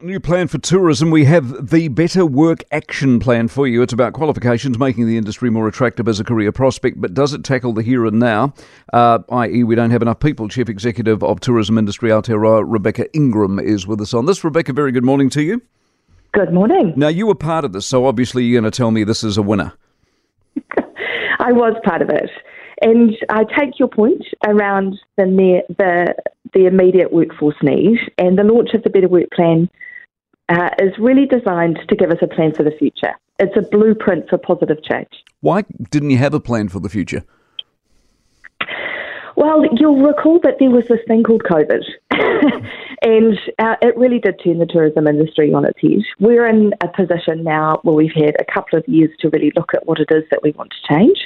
New plan for tourism. We have the Better Work Action Plan for you. It's about qualifications, making the industry more attractive as a career prospect, but does it tackle the here and now? Uh, i.e., we don't have enough people. Chief Executive of Tourism Industry Aotearoa, Rebecca Ingram, is with us on this. Rebecca, very good morning to you. Good morning. Now, you were part of this, so obviously you're going to tell me this is a winner. I was part of it. And I take your point around the, the, the immediate workforce need, and the launch of the Better Work Plan uh, is really designed to give us a plan for the future. It's a blueprint for positive change. Why didn't you have a plan for the future? Well, you'll recall that there was this thing called COVID, and uh, it really did turn the tourism industry on its head. We're in a position now where we've had a couple of years to really look at what it is that we want to change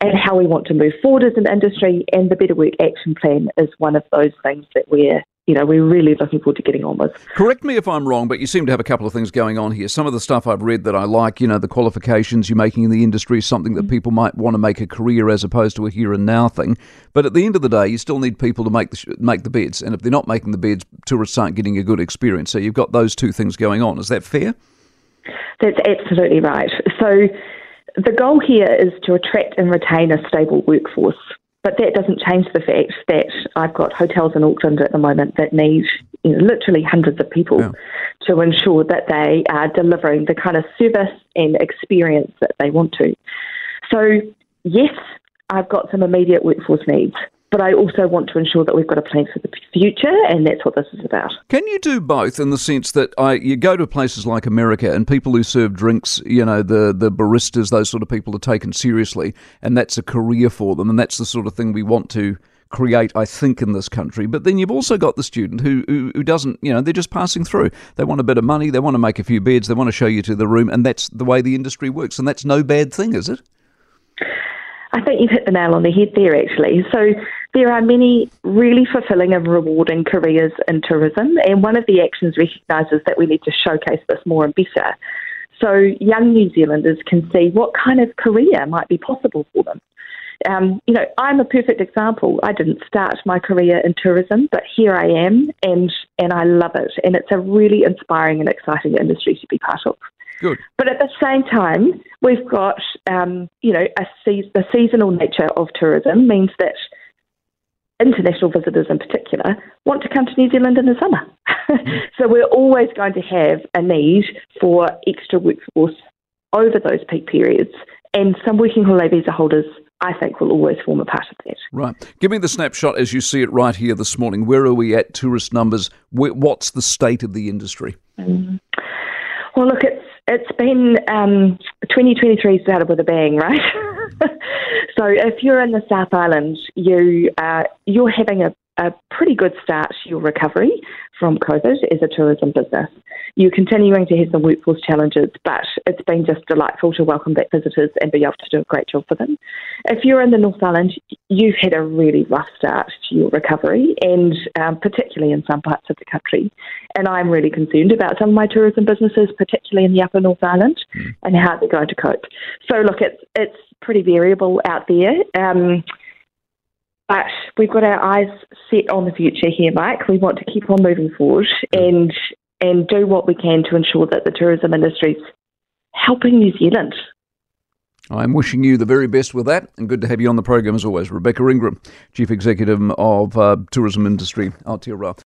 and how we want to move forward as an industry, and the Better Work Action Plan is one of those things that we're you know, we're really looking forward to getting on with. Correct me if I'm wrong, but you seem to have a couple of things going on here. Some of the stuff I've read that I like, you know, the qualifications you're making in the industry is something that mm-hmm. people might want to make a career as opposed to a here and now thing. But at the end of the day, you still need people to make the make the beds, and if they're not making the beds, tourists aren't getting a good experience. So you've got those two things going on. Is that fair? That's absolutely right. So the goal here is to attract and retain a stable workforce. But that doesn't change the fact that I've got hotels in Auckland at the moment that need you know, literally hundreds of people yeah. to ensure that they are delivering the kind of service and experience that they want to. So, yes, I've got some immediate workforce needs, but I also want to ensure that we've got a plan for the future, and that's what this is about. Can you do both in the sense that I, you go to places like America and people who serve drinks, you know, the, the baristas, those sort of people are taken seriously, and that's a career for them, and that's the sort of thing we want to create, I think, in this country. But then you've also got the student who, who, who doesn't, you know, they're just passing through. They want a bit of money, they want to make a few beds, they want to show you to the room, and that's the way the industry works, and that's no bad thing, is it? I think you've hit the nail on the head there, actually. So there are many really fulfilling and rewarding careers in tourism, and one of the actions recognises that we need to showcase this more and better. So young New Zealanders can see what kind of career might be possible for them. Um, you know, I'm a perfect example. I didn't start my career in tourism, but here I am, and and I love it. And it's a really inspiring and exciting industry to be part of. Good. But at the same time, we've got, um, you know, a se- the seasonal nature of tourism means that international visitors in particular want to come to New Zealand in the summer. so we're always going to have a need for extra workforce over those peak periods. And some working holiday visa holders, I think, will always form a part of that. Right. Give me the snapshot as you see it right here this morning. Where are we at tourist numbers? What's the state of the industry? Mm. Well, look, it's it's been um, 2023 started with a bang, right? so if you're in the South Island, you uh, you're having a, a pretty good start to your recovery from COVID as a tourism business. You're continuing to have some workforce challenges, but it's been just delightful to welcome back visitors and be able to do a great job for them. If you're in the North Island, you've had a really rough start to your recovery, and um, particularly in some parts of the country. And I'm really concerned about some of my tourism businesses, particularly in the Upper North Island, mm. and how they're going to cope. So, look, it's it's pretty variable out there. Um, but we've got our eyes set on the future here, Mike. We want to keep on moving forward and and do what we can to ensure that the tourism industry is helping New Zealand. I'm wishing you the very best with that, and good to have you on the program as always. Rebecca Ingram, Chief Executive of uh, Tourism Industry Aotearoa.